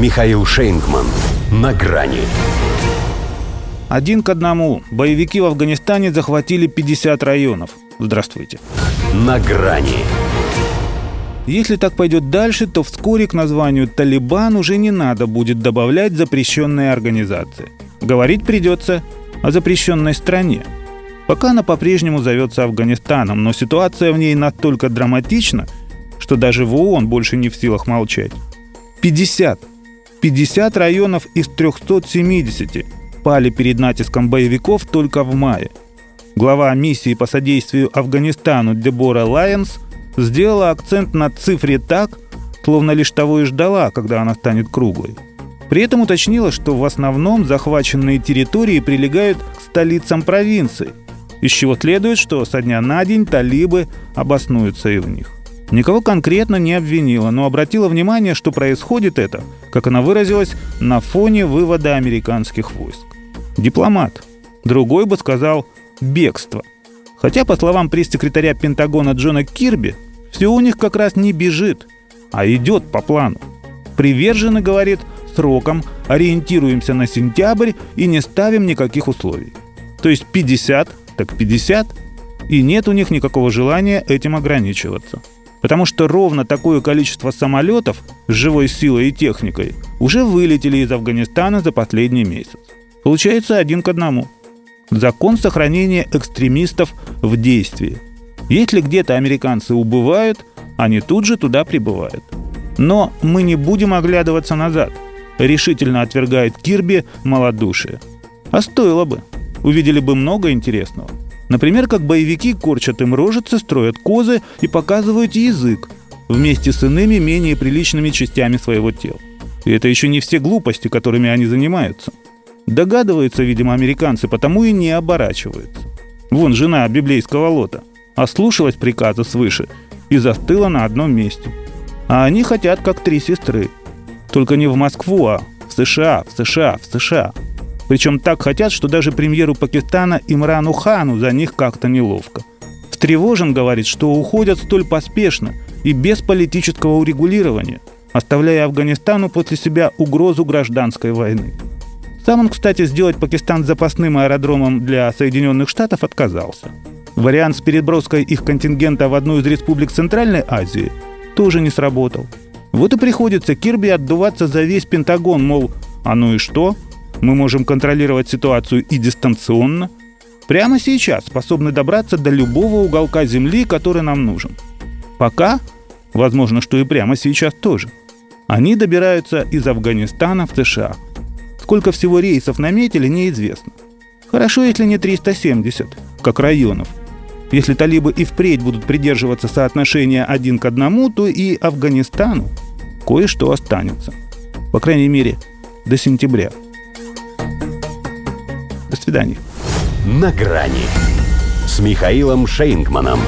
Михаил Шейнгман. На грани. Один к одному. Боевики в Афганистане захватили 50 районов. Здравствуйте. На грани. Если так пойдет дальше, то вскоре к названию «Талибан» уже не надо будет добавлять запрещенные организации. Говорить придется о запрещенной стране. Пока она по-прежнему зовется Афганистаном, но ситуация в ней настолько драматична, что даже в ООН больше не в силах молчать. 50. 50 районов из 370 пали перед натиском боевиков только в мае. Глава миссии по содействию Афганистану Дебора Лайенс сделала акцент на цифре так, словно лишь того и ждала, когда она станет круглой. При этом уточнила, что в основном захваченные территории прилегают к столицам провинций, из чего следует, что со дня на день талибы обоснуются и в них. Никого конкретно не обвинила, но обратила внимание, что происходит это, как она выразилась, на фоне вывода американских войск. Дипломат. Другой бы сказал «бегство». Хотя, по словам пресс-секретаря Пентагона Джона Кирби, все у них как раз не бежит, а идет по плану. Привержены, говорит, сроком, ориентируемся на сентябрь и не ставим никаких условий. То есть 50, так 50, и нет у них никакого желания этим ограничиваться. Потому что ровно такое количество самолетов с живой силой и техникой уже вылетели из Афганистана за последний месяц. Получается один к одному. Закон сохранения экстремистов в действии. Если где-то американцы убывают, они тут же туда прибывают. Но мы не будем оглядываться назад, решительно отвергает Кирби малодушие. А стоило бы. Увидели бы много интересного. Например, как боевики корчат им рожицы, строят козы и показывают язык вместе с иными менее приличными частями своего тела. И это еще не все глупости, которыми они занимаются. Догадываются, видимо, американцы, потому и не оборачиваются. Вон жена библейского лота ослушалась приказа свыше и застыла на одном месте. А они хотят, как три сестры. Только не в Москву, а в США, в США, в США. Причем так хотят, что даже премьеру Пакистана Имрану Хану за них как-то неловко. Встревожен, говорит, что уходят столь поспешно и без политического урегулирования, оставляя Афганистану после себя угрозу гражданской войны. Сам он, кстати, сделать Пакистан запасным аэродромом для Соединенных Штатов отказался. Вариант с переброской их контингента в одну из республик Центральной Азии тоже не сработал. Вот и приходится Кирби отдуваться за весь Пентагон, мол, а ну и что? Мы можем контролировать ситуацию и дистанционно. Прямо сейчас способны добраться до любого уголка Земли, который нам нужен. Пока, возможно, что и прямо сейчас тоже. Они добираются из Афганистана в США – Сколько всего рейсов наметили, неизвестно. Хорошо, если не 370, как районов. Если талибы и впредь будут придерживаться соотношения один к одному, то и Афганистану кое-что останется. По крайней мере, до сентября. Свидания. На грани с Михаилом Шейнгманом.